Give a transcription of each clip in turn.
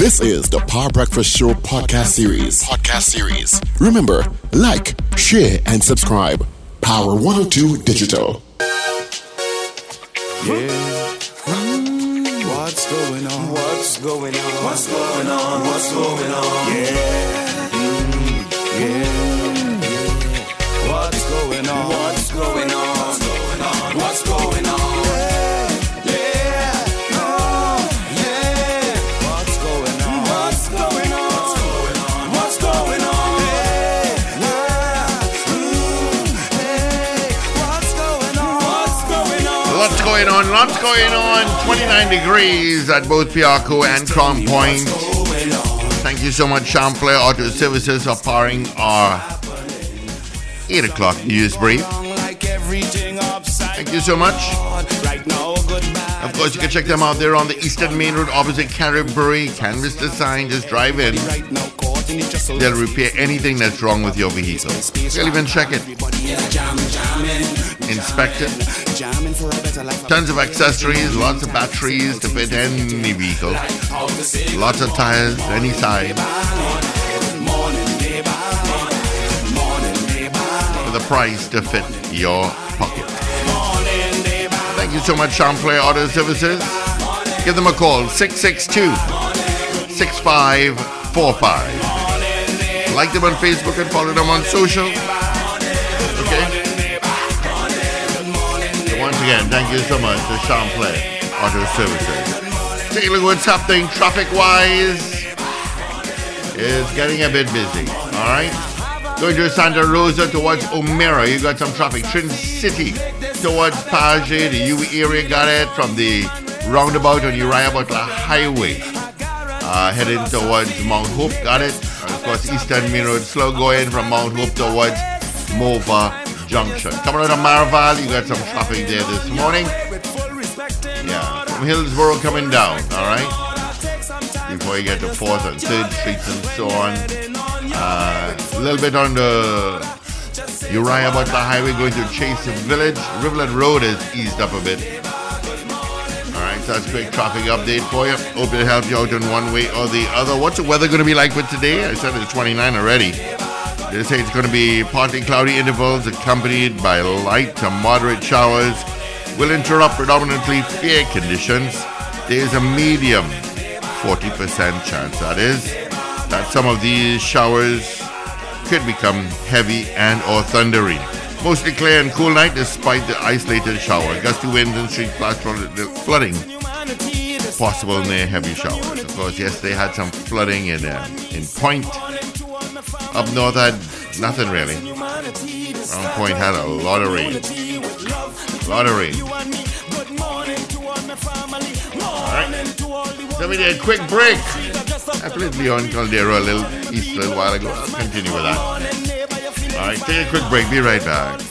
This is the Power Breakfast Show podcast series. Podcast series. Remember, like, share, and subscribe. Power 102 Digital. Yeah. What's going on? What's going on? What's going on? What's going on? Yeah. Mm, yeah. What's going on? What's going on? Lots going on. 29 degrees at both Piarco and Crown Point. Thank you so much, Champlain Auto Services, for powering our 8 o'clock news brief. Thank you so much. Of course, you can check them out there on the Eastern Main Road opposite Canterbury. Canvas Design, just drive in. They'll repair anything that's wrong with your vehicle. They'll even check it, inspect it. Tons of accessories, lots of batteries to fit any vehicle. Lots of tires, any size, for the price to fit your pocket. Thank you so much, Champlain Auto Services. Give them a call, 662 6545. Like them on Facebook and follow them on social. Okay? Again, thank you so much to Champlain Auto Services. Take a look what's happening traffic wise. It's getting a bit busy. Alright? Going to Santa Rosa towards O'Meara, you got some traffic. Trincity towards Page, the U area got it from the roundabout on Uriah Butler Highway. Uh, heading towards Mount Hope, got it. And of course, Eastern Main Road, slow going from Mount Hope towards Morvant Junction. Coming out of Morvant, you got some traffic there this morning. Yeah, from Hillsborough coming down, all right? Before you get to 4th and 3rd Streets and so on. Uh, a little bit on the Uriah Butler Highway going to Chase Village. Rivulet Road is eased up a bit. All right, so that's a quick traffic update for you. Hope it helps you out in one way or the other. What's the weather going to be like for today? I said it's 29 already. They say it's going to be partly cloudy intervals accompanied by light to moderate showers. Will interrupt predominantly fair conditions. There's a medium 40% chance, that is, that some of these showers could become heavy and or thundery. Mostly clear and cool night despite the isolated shower. Gusty winds and street flooding possible near heavy showers. Of course, yes, they had some flooding in uh, in Point. Up north I had nothing really. Round Point had a lot of rain. lot of rain. Alright. So we a quick break. I played Leon Caldero a little East a little while ago. I'll continue with that. Alright, take a quick break. Be right back.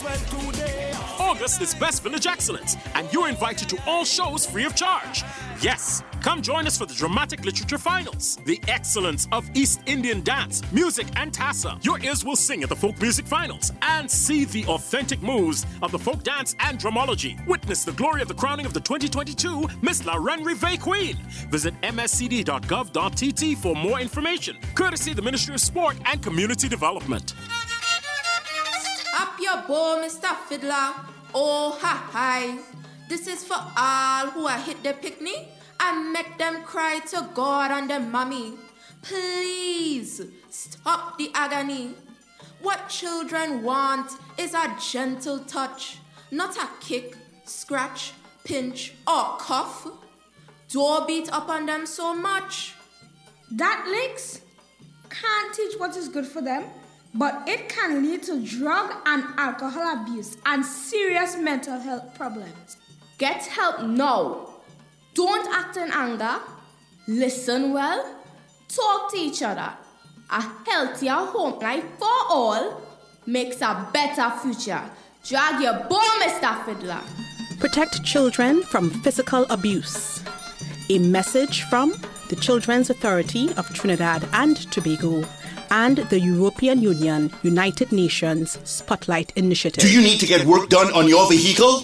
Is Best Village Excellence, and you're invited to all shows free of charge. Yes, come join us for the Dramatic Literature Finals, the excellence of East Indian dance, music, and tassa. Your ears will sing at the Folk Music Finals and see the authentic moves of the folk dance and dramology. Witness the glory of the crowning of the 2022 Miss La Reine Rive Queen. Visit mscd.gov.tt for more information. Courtesy the Ministry of Sport and Community Development. Up your bow, Mr. Fiddler. Oh, ha, hi. This is for all who are hit the picnic and make them cry to God and their mommy. Please stop the agony. What children want is a gentle touch, not a kick, scratch, pinch, or cuff. Don't beat up on them so much. That licks can't teach what is good for them, but it can lead to drug and alcohol abuse and serious mental health problems. Get help now. Don't act in anger. Listen well. Talk to each other. A healthier home life for all makes a better future. Drag your ball, Mr. Fiddler. Protect children from physical abuse. A message from the Children's Authority of Trinidad and Tobago and the European Union United Nations Spotlight Initiative. Do you need to get work done on your vehicle?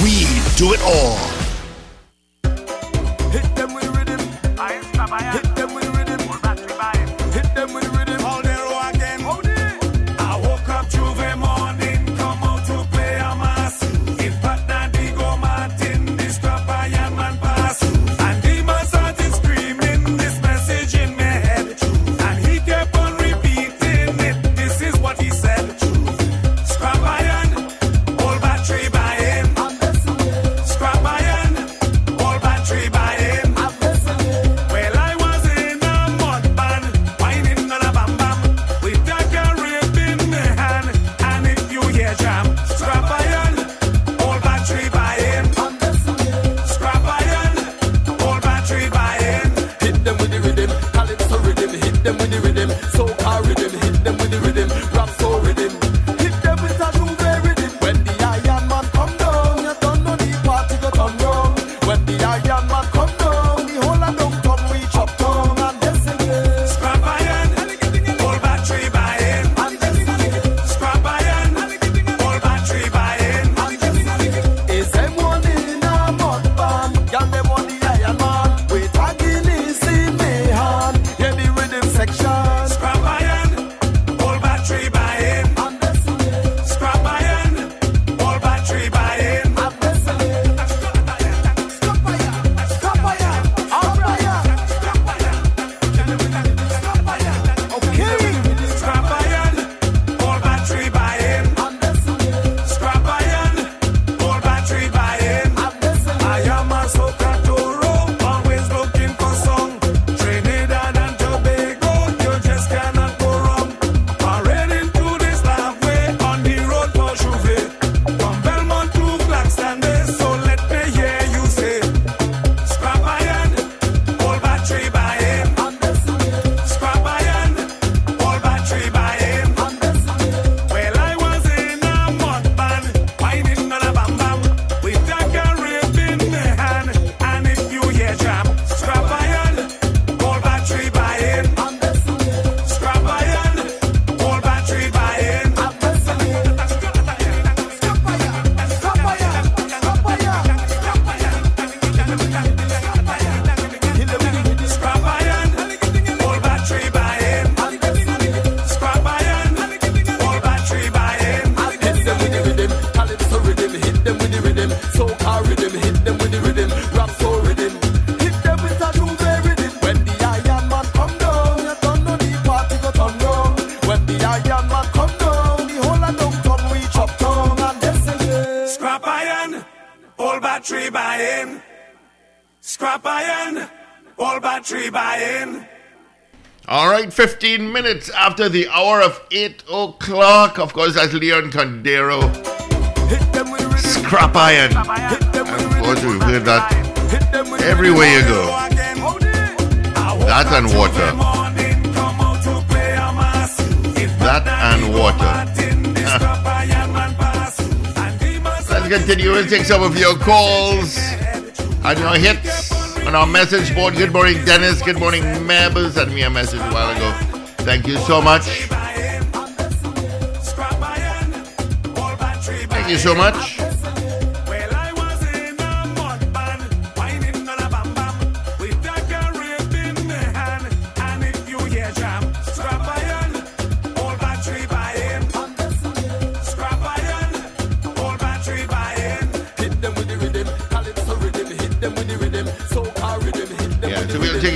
We do it all. Hit them with the rhythm. Hit them with the rhythm. Old battery buying. All right, 15 minutes after the hour of 8 o'clock. Of course, that's Leon Condero. Scrap iron. Of course, we've heard that everywhere you go. That and water. That and water. Let's continue and take some of your calls and your hits on our message board. Good morning, Dennis. Good morning, members. Sent me a message a while ago. Thank you so much. Thank you so much.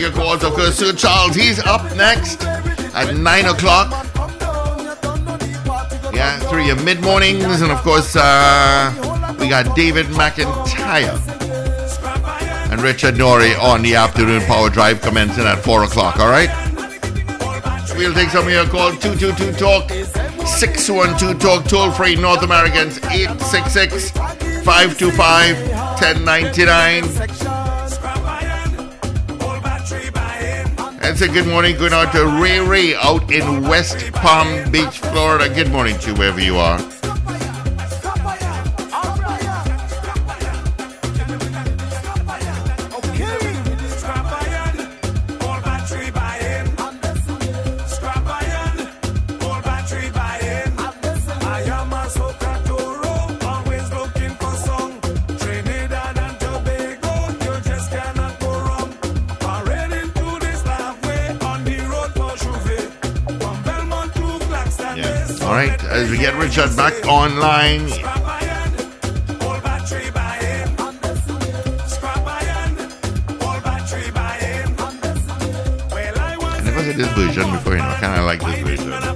Your calls. Of course, Sir Charles, he's up next at 9 o'clock. Yeah, through your mid mornings. And of course, uh, we got David McIntyre and Richard Norrie on the afternoon power drive commencing at 4 o'clock. All right? We'll take some of your calls. 222 Talk 612 Talk toll free North Americans 866 525 1099. And say good morning, going out to Ray Ray out in West Palm Beach, Florida. Good morning to you, wherever you are. Richard back online, I never heard this version before, you know. I kind of like this version.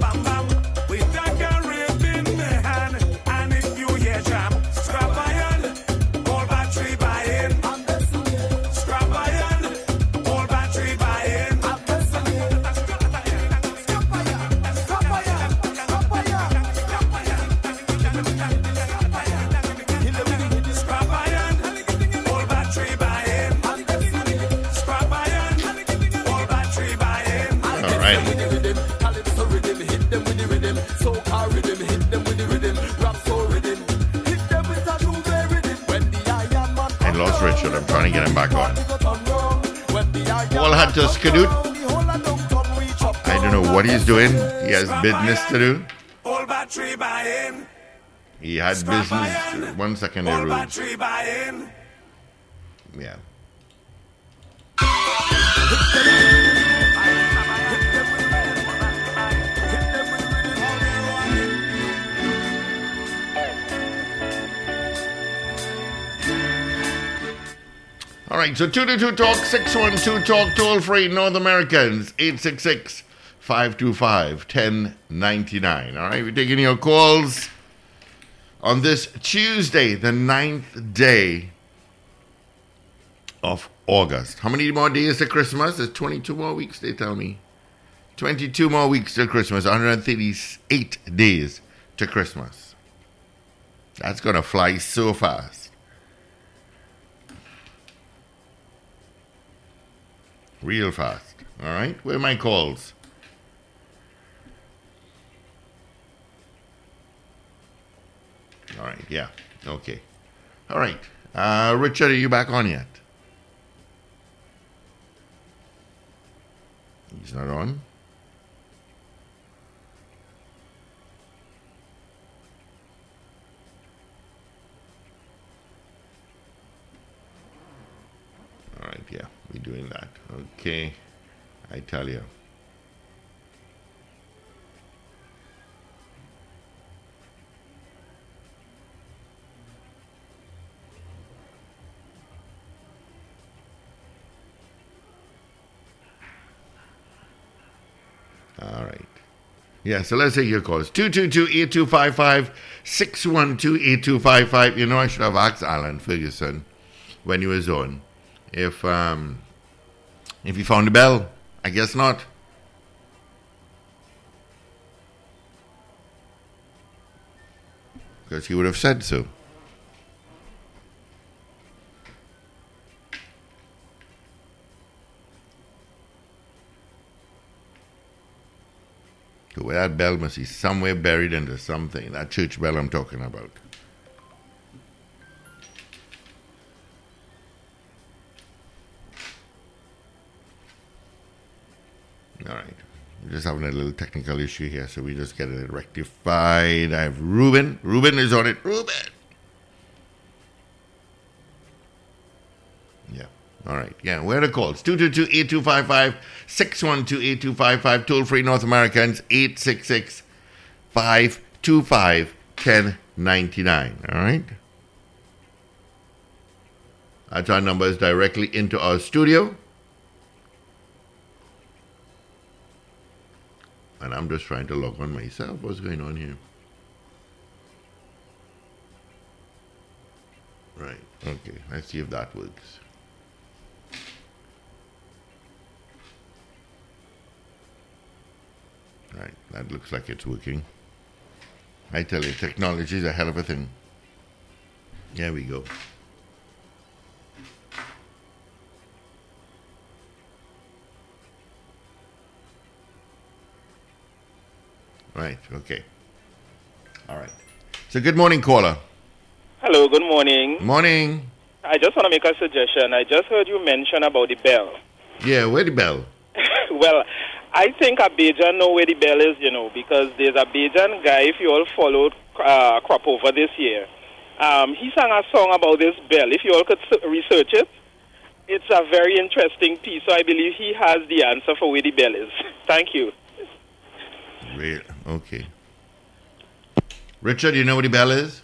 Get him back on. Paul had to skedoot. I don't know what he's doing. He has business to do. He had business. One second, Ruth. Yeah. Right, so 222 Talk, 612 Talk, toll free, North Americans, 866 525 1099. All right, we're taking your calls on this Tuesday, the 9th day of August. How many more days to Christmas? There's 22 more weeks, they tell me. 22 more weeks to Christmas, 138 days to Christmas. That's going to fly so fast. Real fast. All right, where are my calls? All right, yeah, okay. All right, uh, Richard, are you back on yet? He's not on. Doing that. Okay, I tell you. All right. Yeah, so let's take your calls. 222-8255, 612-8255. You know, I should have asked Alan Ferguson when he was on if um if he found the bell. I guess not. Because he would have said so. So that bell must be somewhere buried under something. That church bell I'm talking about. Just having a little technical issue here, so we just get it rectified. I have Ruben. Ruben is on it. Ruben. Yeah. All right. Yeah. Where are the calls? 222-8255, 612-8255, toll free North Americans, 866 525 1099. All right. That's our numbers directly into our studio. And I'm just trying to log on myself. What's going on here? Right. Okay. Let's see if that works. Right. That looks like it's working. I tell you, technology is a hell of a thing. There we go. Right, okay. All right. So, good morning, caller. Hello, good morning. Morning. I just want to make a suggestion. I just heard you mention about the bell. Yeah, where the bell? well, I think a Bajan know where the bell is, you know, because there's a Bajan guy, if you all followed uh, Crop Over this year, um, he sang a song about this bell. If you all could research it, it's a very interesting piece, so I believe he has the answer for where the bell is. Thank you. Real. Okay. Richard, you know what the bell is?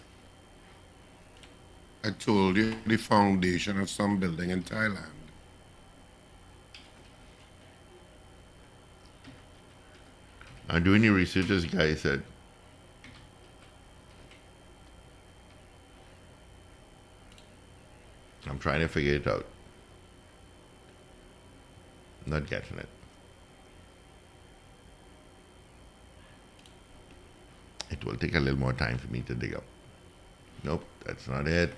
I told you the foundation of some building in Thailand. I'm doing research, this guy said. I'm trying to figure it out. Not getting it. It will take a little more time for me to dig up. Nope, that's not it.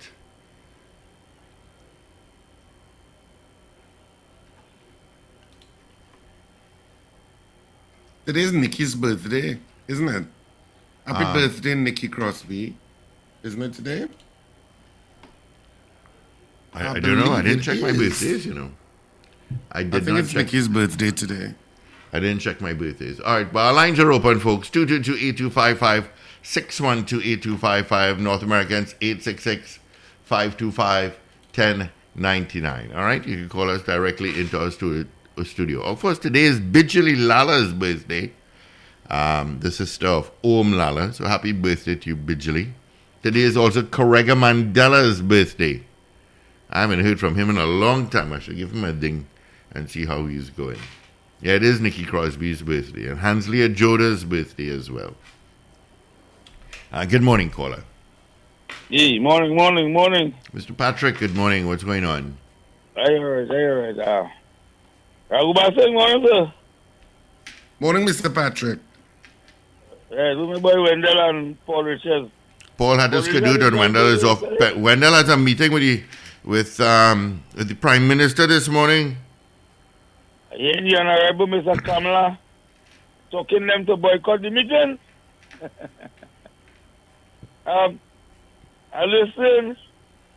Today's Nikki's birthday, isn't it? Happy Ah. birthday, Nikki Crosby. Isn't it today? I, I I don't know. I didn't it check my is. birthdays, you know. I did I think it's check. Nikki's birthday today. I didn't check my birthdays. All right, but our lines are open, folks. 222-8255, 612-8255, North Americans, 866-525-1099. All right, you can call us directly into our stu- uh, studio. Of course, today is Bijali Lala's birthday, um, the sister of Om Lala. So happy birthday to you, Bijali. Today is also Correga Mandela's birthday. I haven't heard from him in a long time. I should give him a ding and see how he's going. Yeah, it is Nicky Crosby's birthday and Hanslia Joda's birthday as well. Uh, good morning, caller. Yeah, morning, morning, morning. Mr. Patrick, good morning. What's going on? I heard, I heard. Uh, Raguba saying morning, sir. Morning, Mr. Patrick. Yeah, do me boy Wendell and Paul Richards. Paul had to skedaddle and Wendell is off. Wendell has a meeting with the with um with the Prime Minister this morning. Yeah, the Honorable Mr. Kamala talking them to boycott the meeting. um, I listened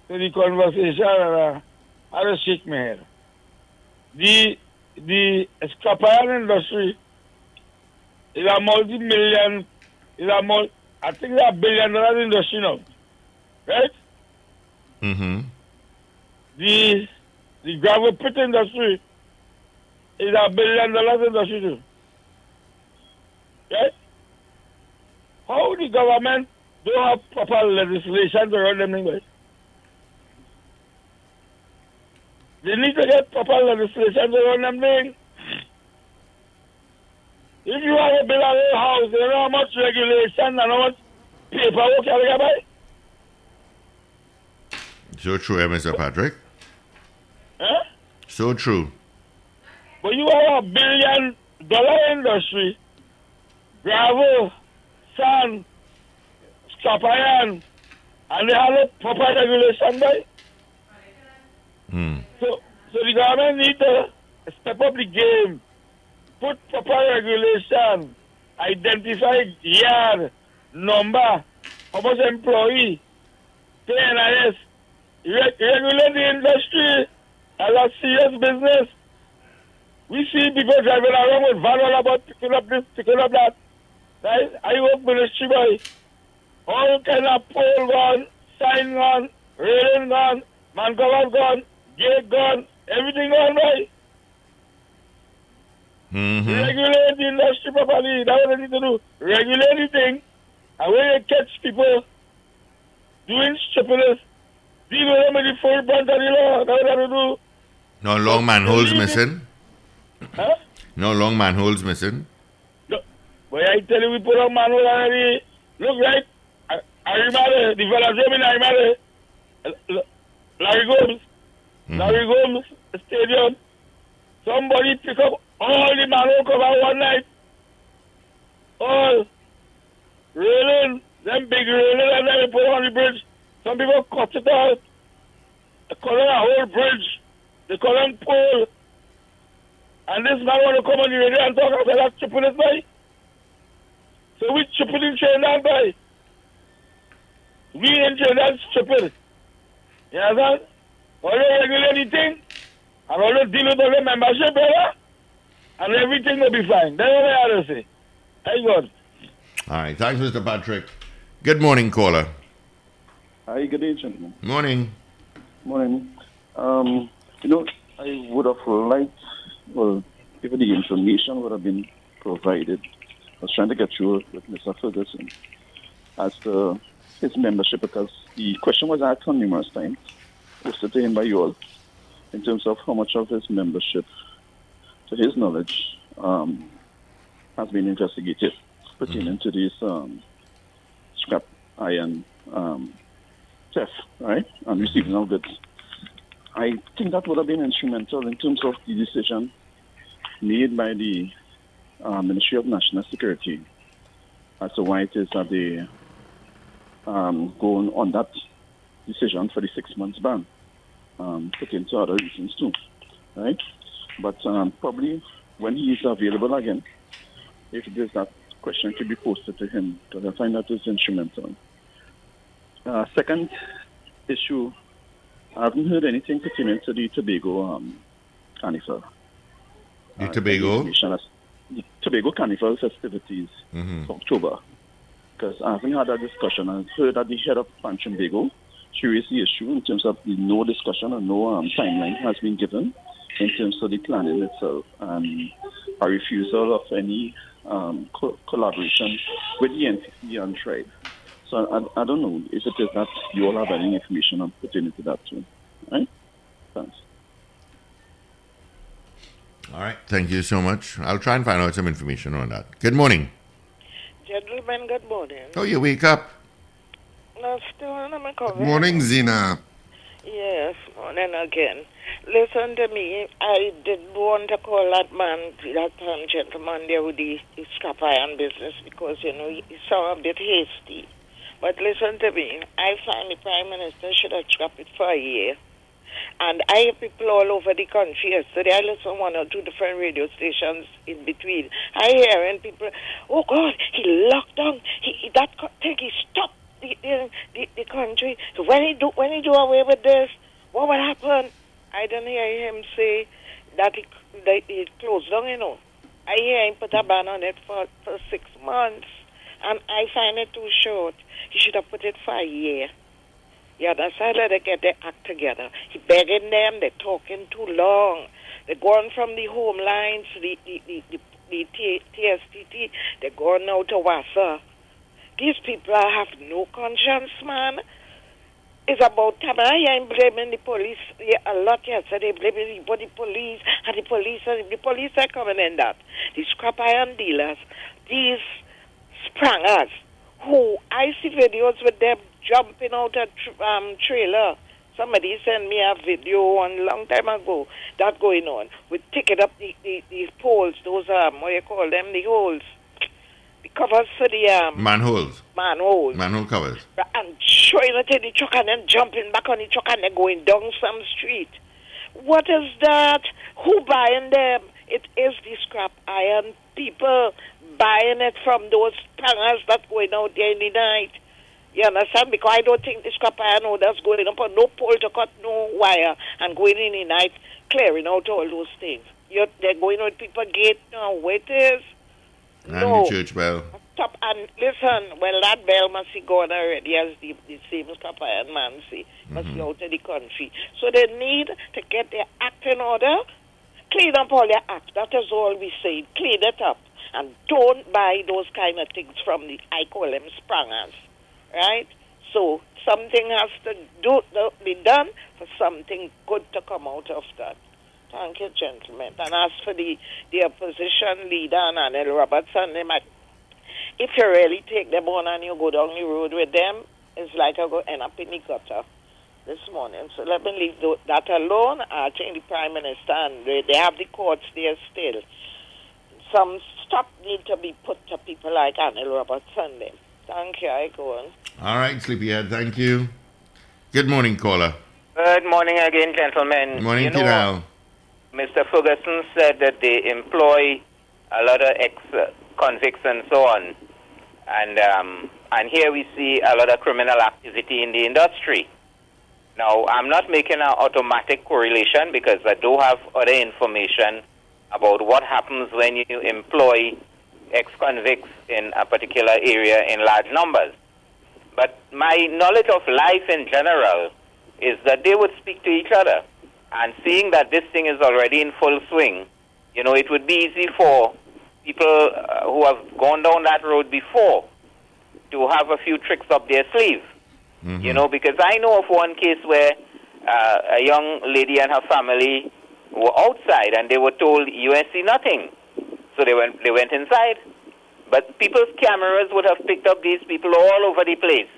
to the conversation and uh, I just shake my head. The the escapade industry is a multi-million, is a mul- I think it's a billion dollar industry now, right? Mm-hmm. The the gravel pit industry is a billion dollars industry too. Right? How the government don't have proper legislation to run them things? They need to get proper legislation to run them things. If you have to build a whole house, you know how much regulation and how much paperwork you have to buy? So true, eh, Mr. Patrick. Huh? So true. But you have a billion dollar industry, gravel, sand, scrap iron, and they have a proper regulation by. Hmm. So, so the government need to step up the game, put proper regulation, identify yard, number, how much employee, pay NIS, re- regulate the industry as a serious business. We see people driving around with van all about picking up this, picking up that. Right? I work ministry boy. All kind of pole gone, sign gone, railing gone, man cover gone, gate gone, everything gone by. Mm-hmm. Regulate the industry properly. That's what they need to do. Regulate the thing. And when you catch people doing stupidness, deal with them with the full brunt of the law. That's what they have to do. No long manholes missing. Huh? No long manholes missing. But I tell you, we put on manual already. Look, right? I, I remember the fellow came in, I remember Larry Gomes, mm-hmm. Larry Gomes Stadium. Somebody pick up all the manhole cover one night. All railing, them big railing, and then they put on the bridge. Some people cut it out. They call it a whole bridge. They call it pole. And this man want to come on the radio and talk about that triple it by. So we triple in Trinidad by. We in Trinidad triple. You understand? All you regulate anything and all you deal with all the membership, brother, and everything will be fine. That's what I have to say. Thank God. All right. Thanks, Mr. Patrick. Good morning, caller. Hi, good day, gentlemen. Morning. Morning. Um, you know, I would have liked, well, if the information would have been provided. I was trying to get through with Mr. Ferguson as to his membership because the question was asked on numerous times, posted to him by you all, in terms of how much of his membership, to his knowledge, um, has been investigated pertaining to this um, scrap iron um, theft, right, and receiving of goods. I think that would have been instrumental in terms of the decision made by the uh, Ministry of National Security as to why it is that they um, going on that decision for the six months ban, um, pertaining to other reasons too, right? But um, probably when he is available again, if is that question could be posted to him, because I find that is instrumental. Uh, second issue, I haven't heard anything pertaining to the Tobago um, Carnival. The Tobago? The Tobago Carnival festivities Mhm. for October. Because I haven't had that discussion. I've heard that the head of Pan Tobago, she raised the issue in terms of the no discussion and no um, timeline has been given in terms of the planning itself and a refusal of any um, co- collaboration with the NCC and tribe. So I, I don't know if it is that you all have any information on pertaining to that too. Right? Thanks. All right. Thank you so much. I'll try and find out some information on that. Good morning. Gentlemen, good morning. Oh, you wake up. No, still in my cover. Morning, Zena. Yes, morning again. Listen to me. I did want to call that man, that um, gentleman there with the, the scrap iron business because, you know, he sounded a bit hasty. But listen to me. I find the Prime Minister should have scrapped it for a year. And I have people all over the country. Yesterday, I listened to one or two different radio stations in between. I hear and people, oh God, he locked down. He, he that thing, he stopped the, the, the, country. When he do when he do away with this, what will happen? I didn't hear him say that he, that he closed down. You know, I hear him put a ban on it for for six months, and I find it too short. He should have put it for a year. Yeah, that's how they get their act together. He begging them, they're talking too long. They're going from the home lines, the the the, the, the TSTT, they're going now to WASA. These people have no conscience, man. It's about time. I am blaming the police yeah, a lot yesterday, blaming the, the police and the police and the police are coming in that. These scrap iron dealers, these sprangers who I see videos with them jumping out a tr- um, trailer. Somebody sent me a video one long time ago that going on with taking up the, the, the poles, those um what you call them, the holes, the covers for the um Manholes. manholes, Manhole covers. and showing it in the truck and then jumping back on the truck and then going down some street. What is that? Who buying them? It is the scrap iron people buying it from those pangers that going out there in the night. You understand? Because I don't think the scrap iron owners going up on no pole to cut no wire and going in the night clearing out all those things. You're, they're going out people gate now. Wait is And No. the church bell. stop and listen. Well, that bell must be gone already, as the, the same scrap iron man say. Must be mm-hmm. out of the country. So they need to get their act in order. Clean up all their act. That is all we say. Clean it up. And don't buy those kind of things from the, I call them sprangers. Right? So something has to do, be done for something good to come out of that. Thank you, gentlemen. And as for the, the opposition leader, Anil Robertson, they might, if you really take them on and you go down the road with them, it's like I go end up in the gutter this morning. So let me leave that alone. I think the Prime Minister and they, they have the courts there still. Some stop need to be put to people like Anil Robertson. Then. Thank you. I go on. All right, Sleepyhead. Thank you. Good morning, caller. Good morning again, gentlemen. Good morning, you know, Mr. Ferguson said that they employ a lot of ex-convicts and so on, and um, and here we see a lot of criminal activity in the industry. Now, I'm not making an automatic correlation because I do have other information about what happens when you employ ex-convicts in a particular area in large numbers. But my knowledge of life in general is that they would speak to each other. And seeing that this thing is already in full swing, you know, it would be easy for people uh, who have gone down that road before to have a few tricks up their sleeve. You know, because I know of one case where uh, a young lady and her family were outside and they were told, "You ain't see nothing." So they went. They went inside, but people's cameras would have picked up these people all over the place.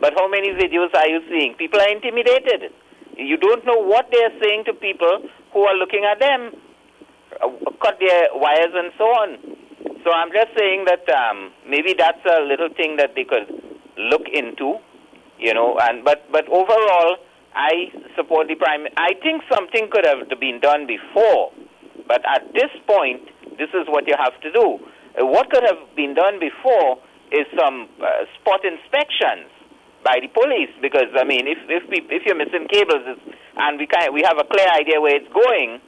But how many videos are you seeing? People are intimidated. You don't know what they are saying to people who are looking at them, uh, cut their wires and so on. So I'm just saying that um, maybe that's a little thing that they could look into, you know. And but but overall, I support the prime. I think something could have been done before, but at this point, this is what you have to do. Uh, what could have been done before is some uh, spot inspections by the police, because I mean, if if we, if you're missing cables and we kind we have a clear idea where it's going,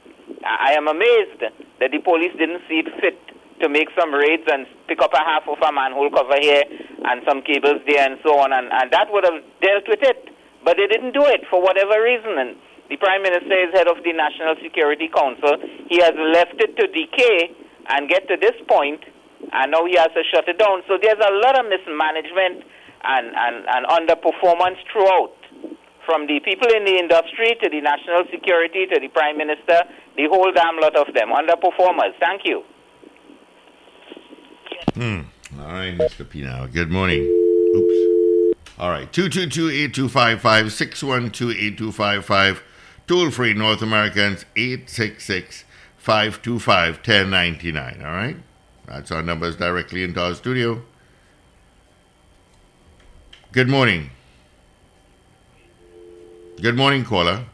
I I am amazed that the police didn't see it fit to make some raids and pick up a half of a manhole cover here and some cables there and so on, and, and that would have dealt with it. But they didn't do it for whatever reason. And the Prime Minister is head of the National Security Council. He has left it to decay and get to this point, and now he has to shut it down. So there's a lot of mismanagement and, and, and underperformance throughout. From the people in the industry to the national security to the Prime Minister, the whole damn lot of them. Underperformers. Thank you. Hmm. All right, Mr. Pinal. Good morning. Oops. All right. 222-8255, 612-8255. Toll free North Americans, 866-525-1099. All right? That's our numbers directly into our studio. Good morning. Good morning, caller.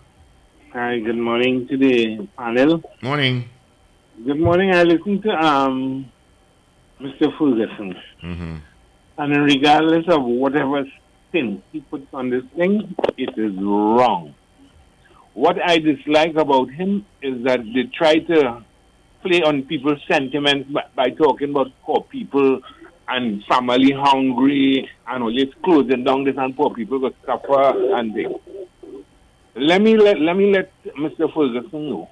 Hi, good morning to the panel. Morning. Good morning. I listened to um, Mr. Ferguson. Mm-hmm. And regardless of whatever spin he puts on this thing, it is wrong. What I dislike about him is that they try to play on people's sentiments by, by talking about poor people and family hungry and always closing down this and poor people go suffer and things. Let me let let me let Mr. Ferguson know.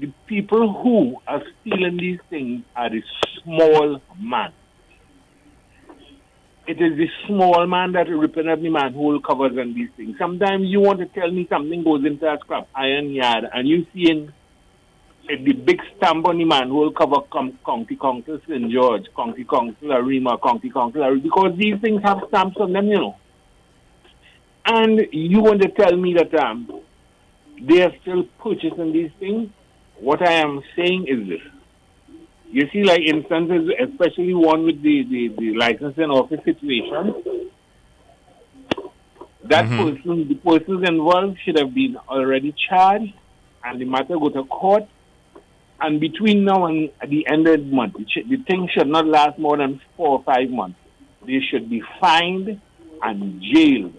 The people who are stealing these things are the small man. It is the small man that ripping up the manhole covers and these things. Sometimes you want to tell me something goes into a scrap iron yard and you seeing the big stamp on the manhole cover com- County Council St. George, County Council Arima, County Council Arima, because these things have stamps on them, you know. And you want to tell me that um, they are still purchasing these things? What I am saying is this. You see, like instances, especially one with the, the, the licensing office situation, that mm-hmm. person, the persons involved should have been already charged and the matter go to court. And between now and the end of the month, the thing should not last more than four or five months. They should be fined and jailed.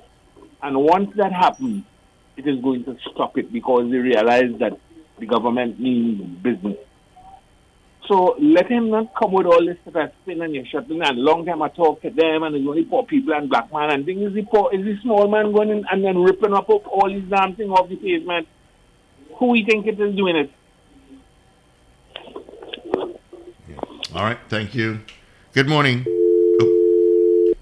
And once that happens, it is going to stop it because they realize that the government means business. So let him not come with all this stuff and spin and long time I talk to them and it's only poor people and black man and things is the poor is the small man going in and then ripping up, up all these damn things off the pavement. Who we think it is doing it? All right, thank you. Good morning. Oh.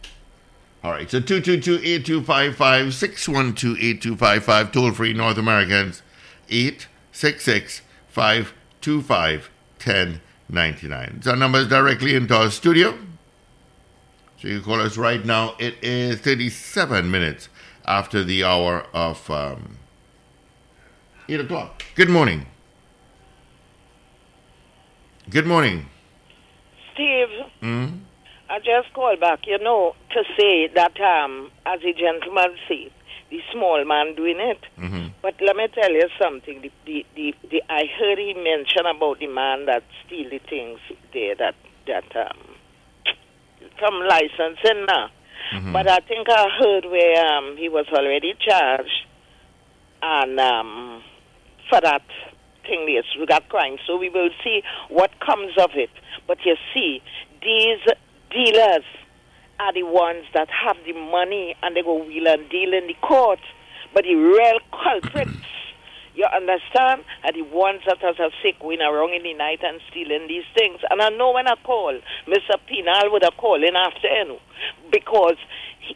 All right, so 222-8255, 612-8255, toll free North Americans, 866-525-1099. It's our numbers directly into our studio. So you call us right now. It is 37 minutes after the hour of um, 8 o'clock. Good morning. Good morning. Steve, Mm? I just called back, you know, to say that, um, as a gentleman said, the small man doing it. Mm-hmm. But let me tell you something. The, the, the, the, I heard he mention about the man that steal the things there that that um from licensing now. But I think I heard where um, he was already charged and um, for that thing yes, we got crime. So we will see what comes of it. But you see, these dealers are the ones that have the money and they go wheel and deal in the court. But the real culprits, you understand, are the ones that are sick going around in the night and stealing these things. And I know when I call, Mr. Pinal would have called in after you because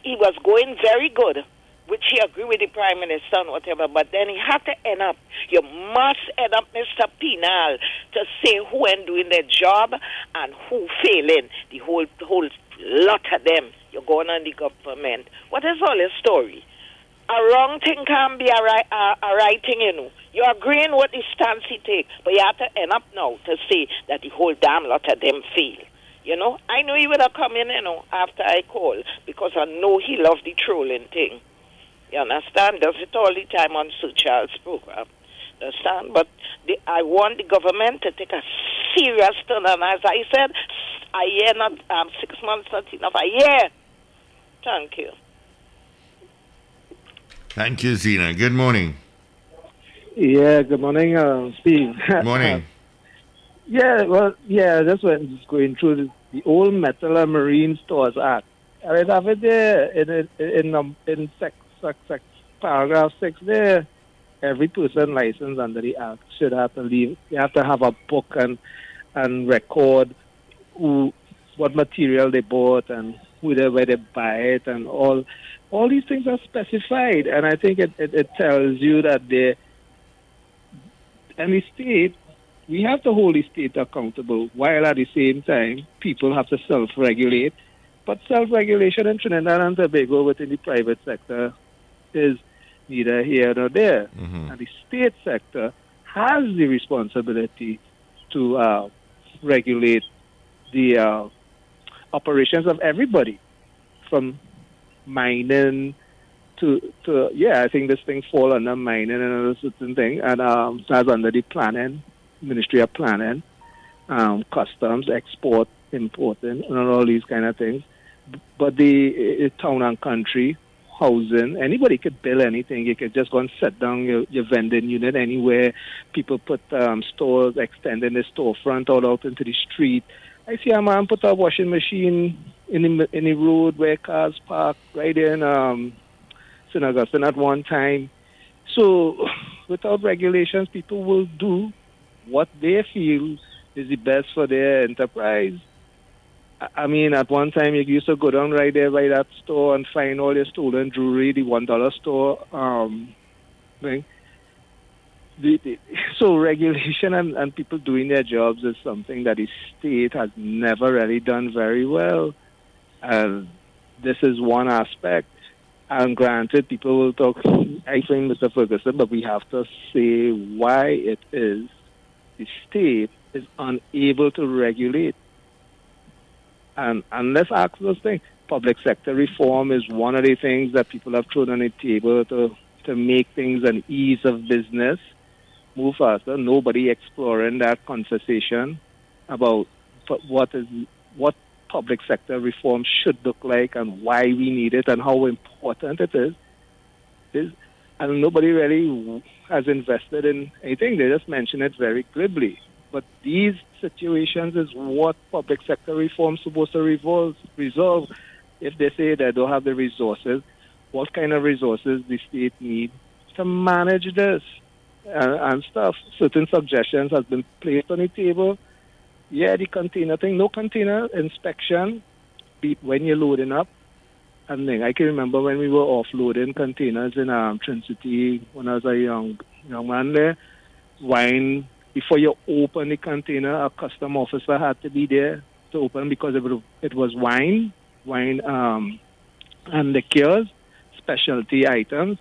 he was going very good which he agreed with the prime minister and whatever, but then he had to end up. You must end up, Mr. Penal, to say who ain't doing their job and who failing. The whole, the whole lot of them. You're going on the government. What is all the story? A wrong thing can be a right, a, a right thing, you know. You're agreeing with the stance he take, but you have to end up now to say that the whole damn lot of them fail. You know, I know he would have come in, you know, after I call because I know he loved the trolling thing. You understand? Does it all the time on Sir Charles' program. Understand? But the, I want the government to take a serious turn. And as I said, a year, not um, six months, not enough. A year. Thank you. Thank you, Zena. Good morning. Yeah, good morning, uh, Steve. Morning. yeah, well, yeah, that's what I'm just going through the, the old Metal and Marine Stores Act. And it have it there in in in, um, in sec, sec, sec, paragraph six there. Every person licensed under the act should have to leave. You have to have a book and and record who what material they bought and who they where they buy it and all all these things are specified and I think it, it, it tells you that they and the state we have to hold the state accountable while at the same time people have to self regulate. But self regulation in Trinidad and Tobago within the private sector is neither here nor there. And the state sector has the responsibility to uh, regulate the uh, operations of everybody, from mining to to yeah. I think this thing fall under mining and another certain thing, and um, that's under the planning Ministry of Planning, um, customs, export, importing, and all these kind of things. But the uh, town and country, housing, anybody could build anything. You could just go and set down your, your vending unit anywhere. People put um, stores, extending the storefront all out into the street. I see a man put a washing machine in the, in the road where cars park right in um, St. Augustine at one time. So without regulations, people will do what they feel is the best for their enterprise. I- mean, at one time you used to go down right there by that store and find all your stolen jewelry, the one dollar store um, thing. The, the, so regulation and, and people doing their jobs is something that the state has never really done very well. And this is one aspect. And granted, people will talk, I think, Mr. Ferguson, but we have to say why it is the state is unable to regulate. And, and let's ask those things. Public sector reform is one of the things that people have thrown on the table to, to make things an ease of business, move faster. Nobody exploring that conversation about what is what public sector reform should look like and why we need it and how important it is. is and nobody really has invested in anything. They just mention it very glibly. But these situations is what public sector reform supposed to revolve, resolve. If they say they don't have the resources, what kind of resources the state need to manage this and, and stuff. Certain suggestions has been placed on the table. Yeah, the container thing, no container inspection when you're loading up. And then I can remember when we were offloading containers in um, Trinity when I was a young young man there. Wine before you open the container, a custom officer had to be there to open because it was, wine, wine um, and liqueurs, specialty items,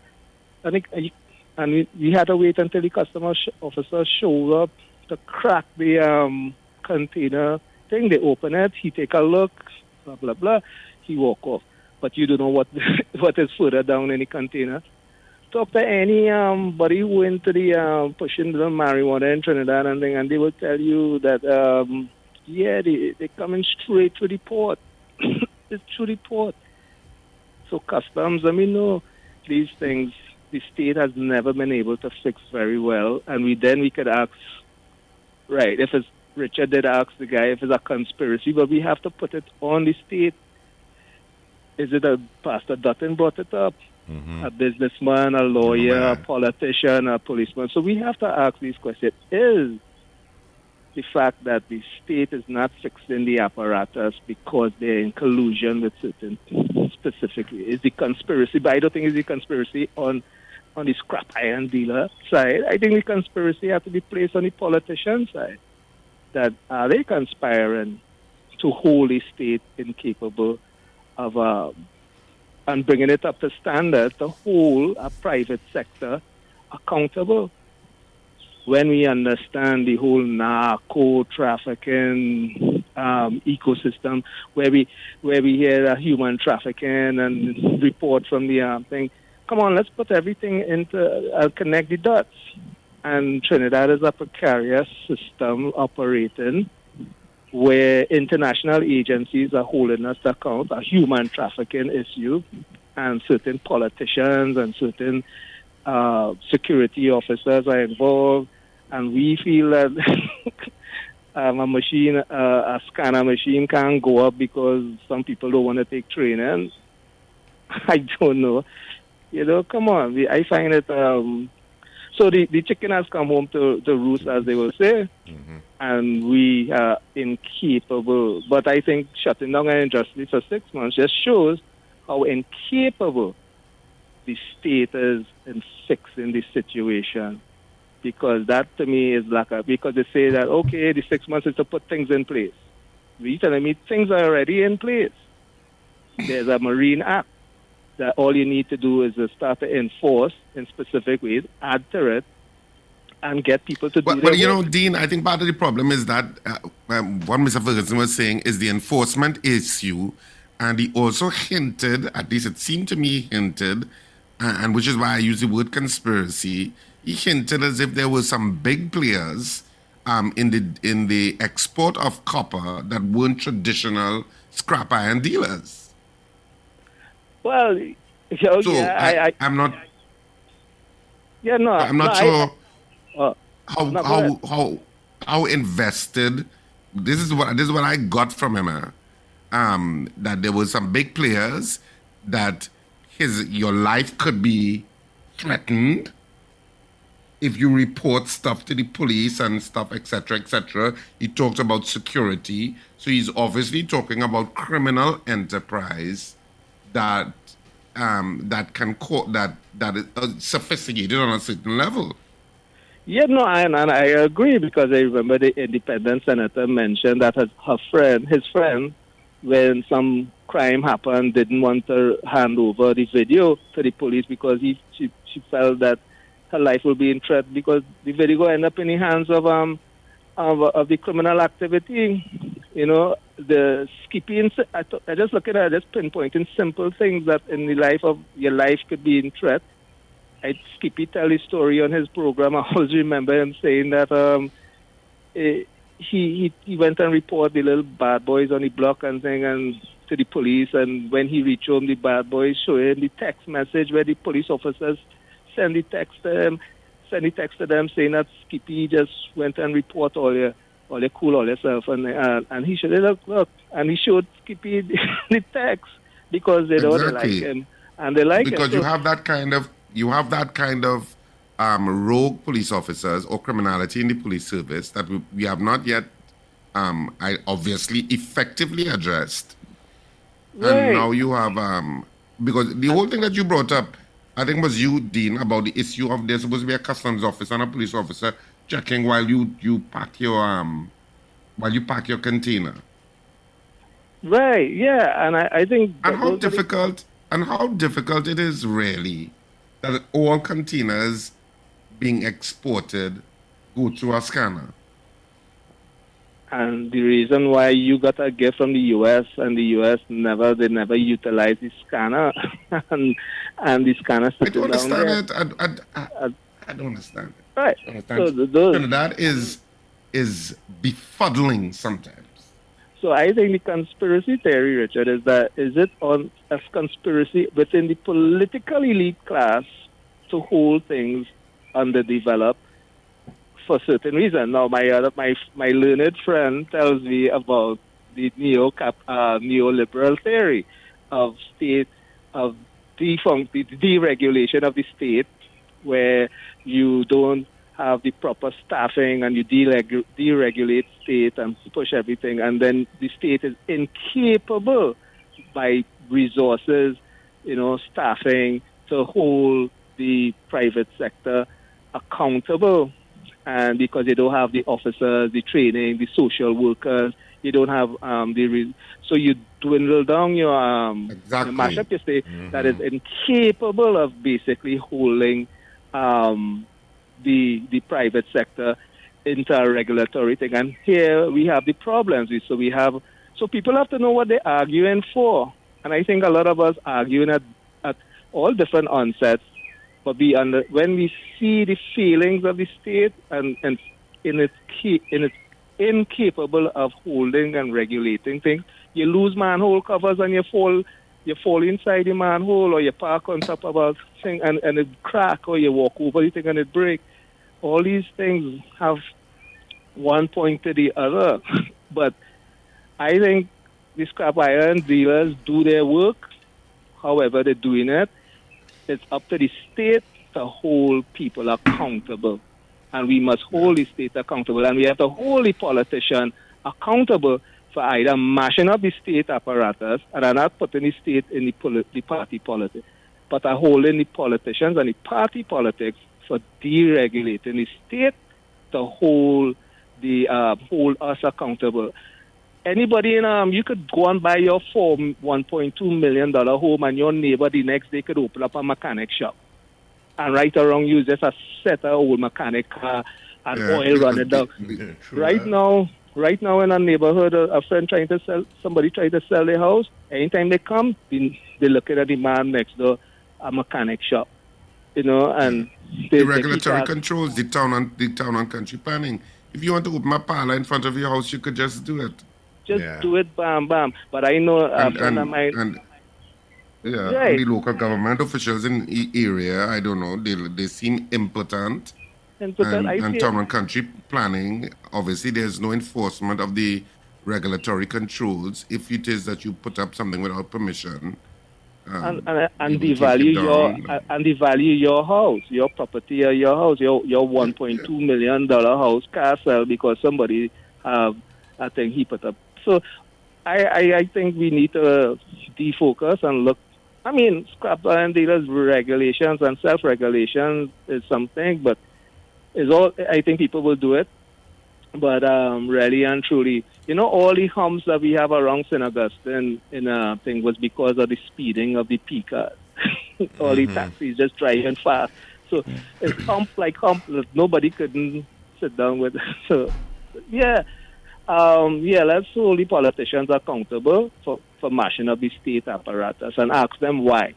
and it, and we, we had to wait until the customer sh- officer showed up to crack the um, container thing. They open it, he take a look, blah blah blah, he walk off but you don't know what what is further down in the container. Talk to any um buddy who into the um pushing the marijuana in Trinidad and thing, and they will tell you that um yeah they they coming straight to the port. it's through the port. So customs, I mean, no, these things the state has never been able to fix very well, and we then we could ask, right? If it's Richard did ask the guy if it's a conspiracy, but we have to put it on the state. Is it a Pastor Dutton brought it up? A businessman, a lawyer, a politician, a policeman. So we have to ask these questions. Is the fact that the state is not fixing the apparatus because they're in collusion with certain specifically is the conspiracy, but I don't think it's the conspiracy on on the scrap iron dealer side. I think the conspiracy has to be placed on the politician side. That are they conspiring to hold the state incapable of um, and bringing it up to standard to hold a private sector accountable when we understand the whole narco trafficking um, ecosystem, where we where we hear uh, human trafficking and report from the um, thing. Come on, let's put everything into uh, connect the dots. And Trinidad is a precarious system operating where international agencies are holding us to account a human trafficking issue, and certain politicians and certain uh, security officers are involved, and we feel that um, a machine, uh, a scanner machine, can't go up because some people don't want to take training. I don't know. You know, come on. I find it. Um, so the, the chicken has come home to, to roost, as they will say, mm-hmm. and we are incapable. But I think shutting down an industry for six months just shows how incapable the state is in fixing the situation. Because that to me is like a, because they say that, okay, the six months is to put things in place. We telling me things are already in place. There's a Marine Act that all you need to do is to start to enforce in specific ways, add to it, and get people to do their but you know. Dean, I think part of the problem is that uh, um, what Mr. Ferguson was saying is the enforcement issue, and he also hinted, at least it seemed to me hinted, uh, and which is why I use the word conspiracy. He hinted as if there were some big players um, in the in the export of copper that weren't traditional scrap iron dealers. Well, yeah, So yeah, I, I, I, I'm not. yeah, no, I'm not no, I- sure uh, how no, how how how invested. This is what this is what I got from him. uh, Um, that there were some big players that his your life could be threatened if you report stuff to the police and stuff, etc., etc. He talked about security, so he's obviously talking about criminal enterprise that um, that can co- that that is uh, sophisticated on a certain level. Yeah, no, and, and I agree because I remember the independent senator mentioned that his, her friend, his friend, when some crime happened, didn't want to hand over the video to the police because he she, she felt that her life will be in threat because the video will end up in the hands of um of, of the criminal activity. You know, the skipping. I, th- I just looking at just pinpointing simple things that in the life of your life could be in threat. I Skippy tell his story on his program. I always remember him saying that um, eh, he, he he went and reported the little bad boys on the block and thing and to the police. And when he reached home, the bad boys show him the text message where the police officers send the text to him, send the text to them saying that Skippy just went and report all your all your cool all yourself and uh, and he should, look look and he showed Skippy the text because they don't like him and they like because him. you So- have that kind of you have that kind of um, rogue police officers or criminality in the police service that we, we have not yet um, I obviously effectively addressed. Right. And now you have um, because the whole thing that you brought up, I think was you, Dean, about the issue of there's supposed to be a customs officer and a police officer checking while you you pack your um while you pack your container. Right, yeah, and I, I think And how difficult and how difficult it is really that all containers being exported go through a scanner. And the reason why you got a gift from the U.S. and the U.S. never they never utilize the scanner, and and the scanner I don't understand it. I, I, I, I don't understand it. Right. I. So th- those- Trinidad is is befuddling sometimes. So I think the conspiracy theory, Richard, is that is it on a conspiracy within the political elite class to hold things underdeveloped for certain reason. Now, my other, my my learned friend tells me about the neo cap uh, neoliberal theory of state of defunk the deregulation of the state, where you don't have the proper staffing and you deregu- deregulate state and push everything, and then the state is incapable by resources, you know, staffing to hold the private sector accountable. And because they don't have the officers, the training, the social workers, you don't have um, the re- so you dwindle down your um, exactly. your mash up your state that is incapable of basically holding um, the the private sector into a regulatory thing. And here we have the problems. So we have so people have to know what they're arguing for. And I think a lot of us arguing at, at all different onsets, but we under when we see the feelings of the state and, and in its key, in its incapable of holding and regulating things, you lose manhole covers and you fall you fall inside the manhole or you park on top of a thing and, and it crack or you walk over the thing and it break. All these things have one point to the other. but I think the scrap iron dealers do their work, however they're doing it. It's up to the state to hold people accountable. And we must hold the state accountable. And we have to hold the politician accountable for either mashing up the state apparatus and are not putting the state in the, poli- the party politics, but are holding the politicians and the party politics for deregulating the state to hold the uh, hold us accountable. Anybody in um, you could go and buy your four one point two million dollar home, and your neighbor the next day could open up a mechanic shop, and right or wrong, use just a set of old mechanic car and Yeah. oil running down. right now, right now in our neighborhood, a, a friend trying to sell, somebody trying to sell their house. Anytime they come, they, they look at the man next door, a mechanic shop, you know, and they, The regulatory that- controls, the town and the town and country planning. If you want to open a parlor in front of your house, you could just do it. Just do it, bam, bam. But I know a and, friend of and, mine. and yeah, Right. the local government officials in the area, I don't know, they they seem impotent. And, I and town and country planning, obviously, there's no enforcement of the regulatory controls. If it is that you put up something without permission, um, and and, and you devalue your and devalue your house, your property, or your house, your your one point two million dollar house castle because somebody have a thing he put up. So I, I I think we need to defocus and look. I mean, scrap iron dealers regulations and self regulations is something, but is all. I think people will do it. But um, really and truly, you know, all the humps that we have around St. Augustine in a thing was because of the speeding of the P cars. all the taxis just driving fast. So it's hump like hump that nobody couldn't sit down with. So, yeah. Um, yeah, let's hold the politicians accountable for, for mashing up the state apparatus and ask them why.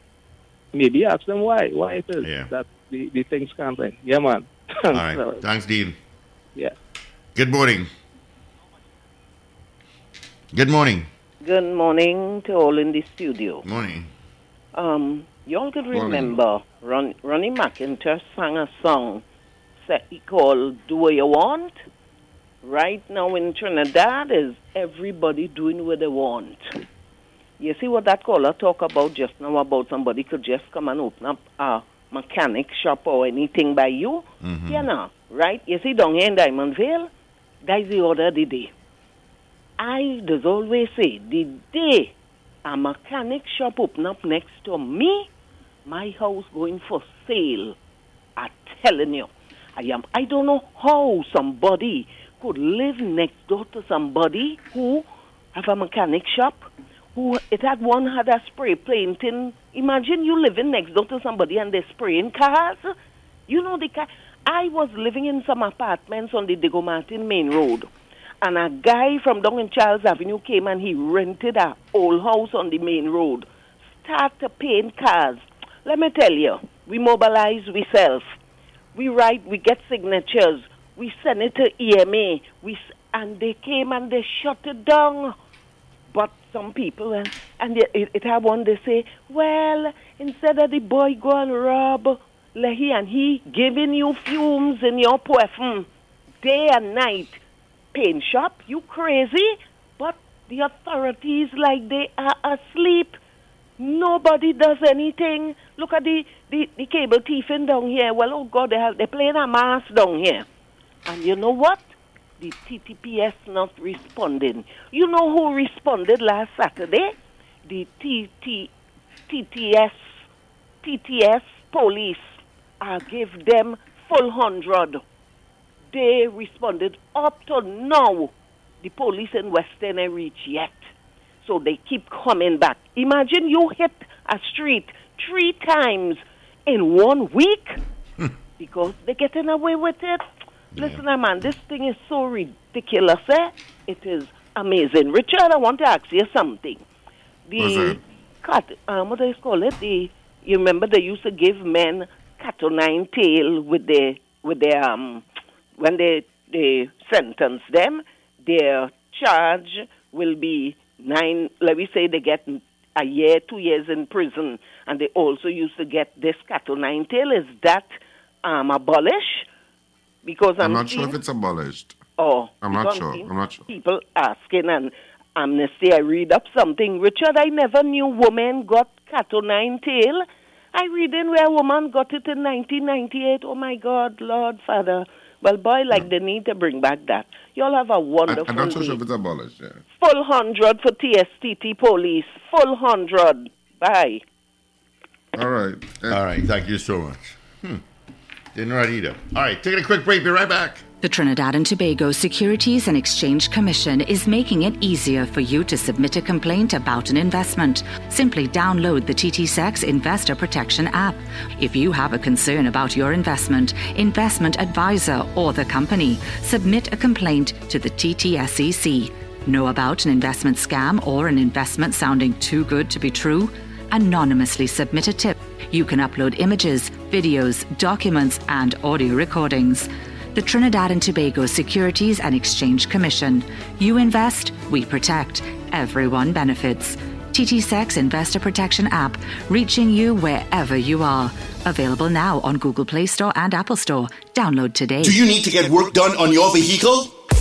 Maybe ask them why. Why it is Yeah. that the, the things can't be. Yeah, man. All right. Thanks, Dean. Yeah. Good morning. Good morning. Good morning to all in the studio. Morning. Um, y'all could remember Ron, Ronnie McIntosh sang a song set he called Do What You Want. Right now in Trinidad is everybody doing what they want. You see what that caller talk about just now about somebody could just come and open up a mechanic shop or anything by you? Mm-hmm. You know, right? You see down here in Diamond Vale, that's the order of the day. I does always say the day a mechanic shop open up next to me, my house going for sale. I'm telling you. I am I don't know how somebody could live next door to somebody who have a mechanic shop who it had one had a spray painting. Imagine you living next door to somebody and they're spraying cars. You know the car I was living in some apartments on the Diego Martin main road and a guy from down in Charles Avenue came and he rented a old house on the main road. Start paying cars. Let me tell you, we mobilize, we. We write, we get signatures. We send it to EMA. We and they came and they shut it down. But some people, uh, and it, it, it had one, they say, well, instead of the boy go and rob Lehi and he giving you fumes in your perfume day and night, paint shop, you crazy? But the authorities, like they are asleep. Nobody does anything. Look at the, the, the cable thiefing down here. Well, oh God, they have, they're playing a mass down here. And you know what? The TTPS not responding. You know who responded last Saturday? The TT, TTS, TTS police. I gave them full hundred. They responded up to now. The police in Western ain't reach yet. So they keep coming back. Imagine you hit a street three times in one week hmm. because they're getting away with it. Listen, man, this thing is so ridiculous. Eh? It is amazing. Richard, I want to ask you something. The cat, um, what do you call it? The you remember they used to give men cat o' nine tail with the with their um when they they sentence them, their charge will be nine. Let me say they get a year, two years in prison, and they also used to get this cat o' nine tail. Is that um abolished? Because I'm, I'm not sure if it's abolished. Oh, I'm not sure. I'm not sure. People asking and Amnesty, I read up something. Richard, I never knew women got cat o' nine tail. I read in where a woman got it in 1998. Oh my God, Lord Father. Well, boy, like they need to bring back that. Y'all have a wonderful I'm not so sure if it's abolished. Yeah. Full hundred for TSTT police. Full hundred. Bye. All right. All right. Thank you so much. Hmm. Didn't. All right. Taking a quick break. Be right back. The Trinidad and Tobago Securities and Exchange Commission is making it easier for you to submit a complaint about an investment. Simply download the TTSEC Investor Protection app. If you have a concern about your investment, investment advisor, or the company, submit a complaint to the TTSEC. Know about an investment scam or an investment sounding too good to be true? Anonymously submit a tip. You can upload images, videos, documents, and audio recordings. The Trinidad and Tobago Securities and Exchange Commission. You invest, we protect. Everyone benefits. TTSEC Investor Protection app, reaching you wherever you are. Available now on Google Play Store and Apple Store. Download today. Do you need to get work done on your vehicle?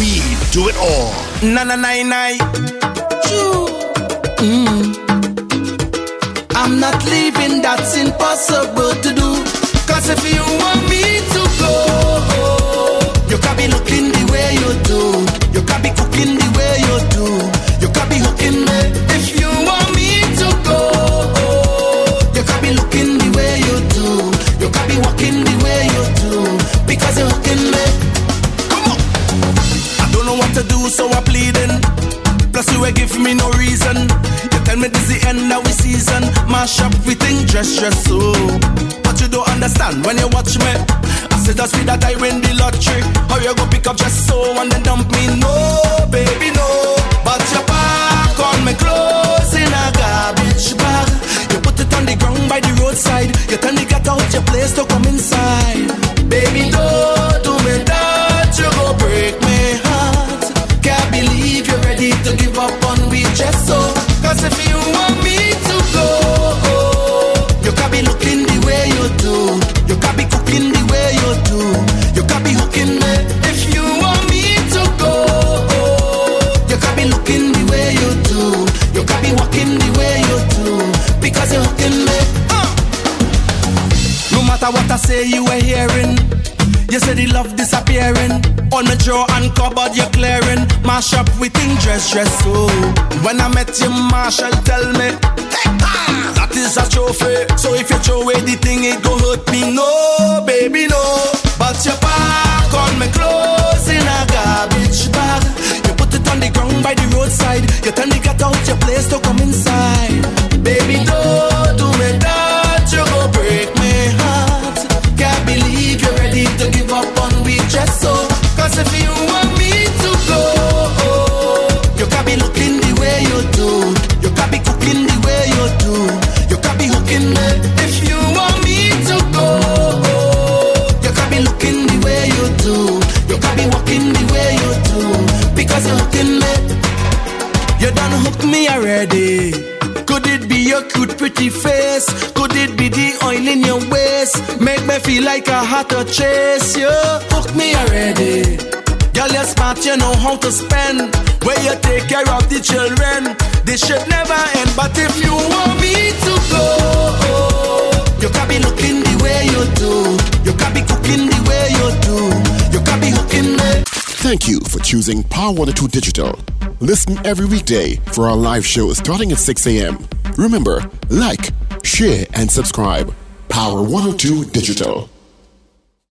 We do it all. Na na na na. Mm. I'm not leaving, that's impossible to do. Cause if you want me me no reason. You tell me this the end of the season. Mash up everything, dress, dress, so. But you don't understand when you watch me. I said, just see that I win the lottery. How you go pick up just so and then dump me? No, baby, no. But you pack on me clothes in a garbage bag. You put it on the ground by the roadside. You tell me get out your place to come inside. Say, you were hearing. You say the love disappearing. On my drawer and cupboard you're clearing. Mash up with thing dress dress so. When I met you, Marshall tell me. That is a trophy. So if you throw away the thing, it go hurt me. No, baby, no. But you pack on my clothes in a garbage bag. You put it on the ground by the roadside. You tell me get out your place to come inside. Feel like I had to chase you. Hook me already. Girl, you're smart, you know how to spend. Where you take care of the children. This should never end. But if you want me to go, you can't be looking the way you do. You can't be cooking the way you do. You can't be hooking me. Thank you for choosing Power 102 Digital. Listen every weekday for our live shows starting at 6 a.m. Remember, like, share, and subscribe. Power 102 Digital.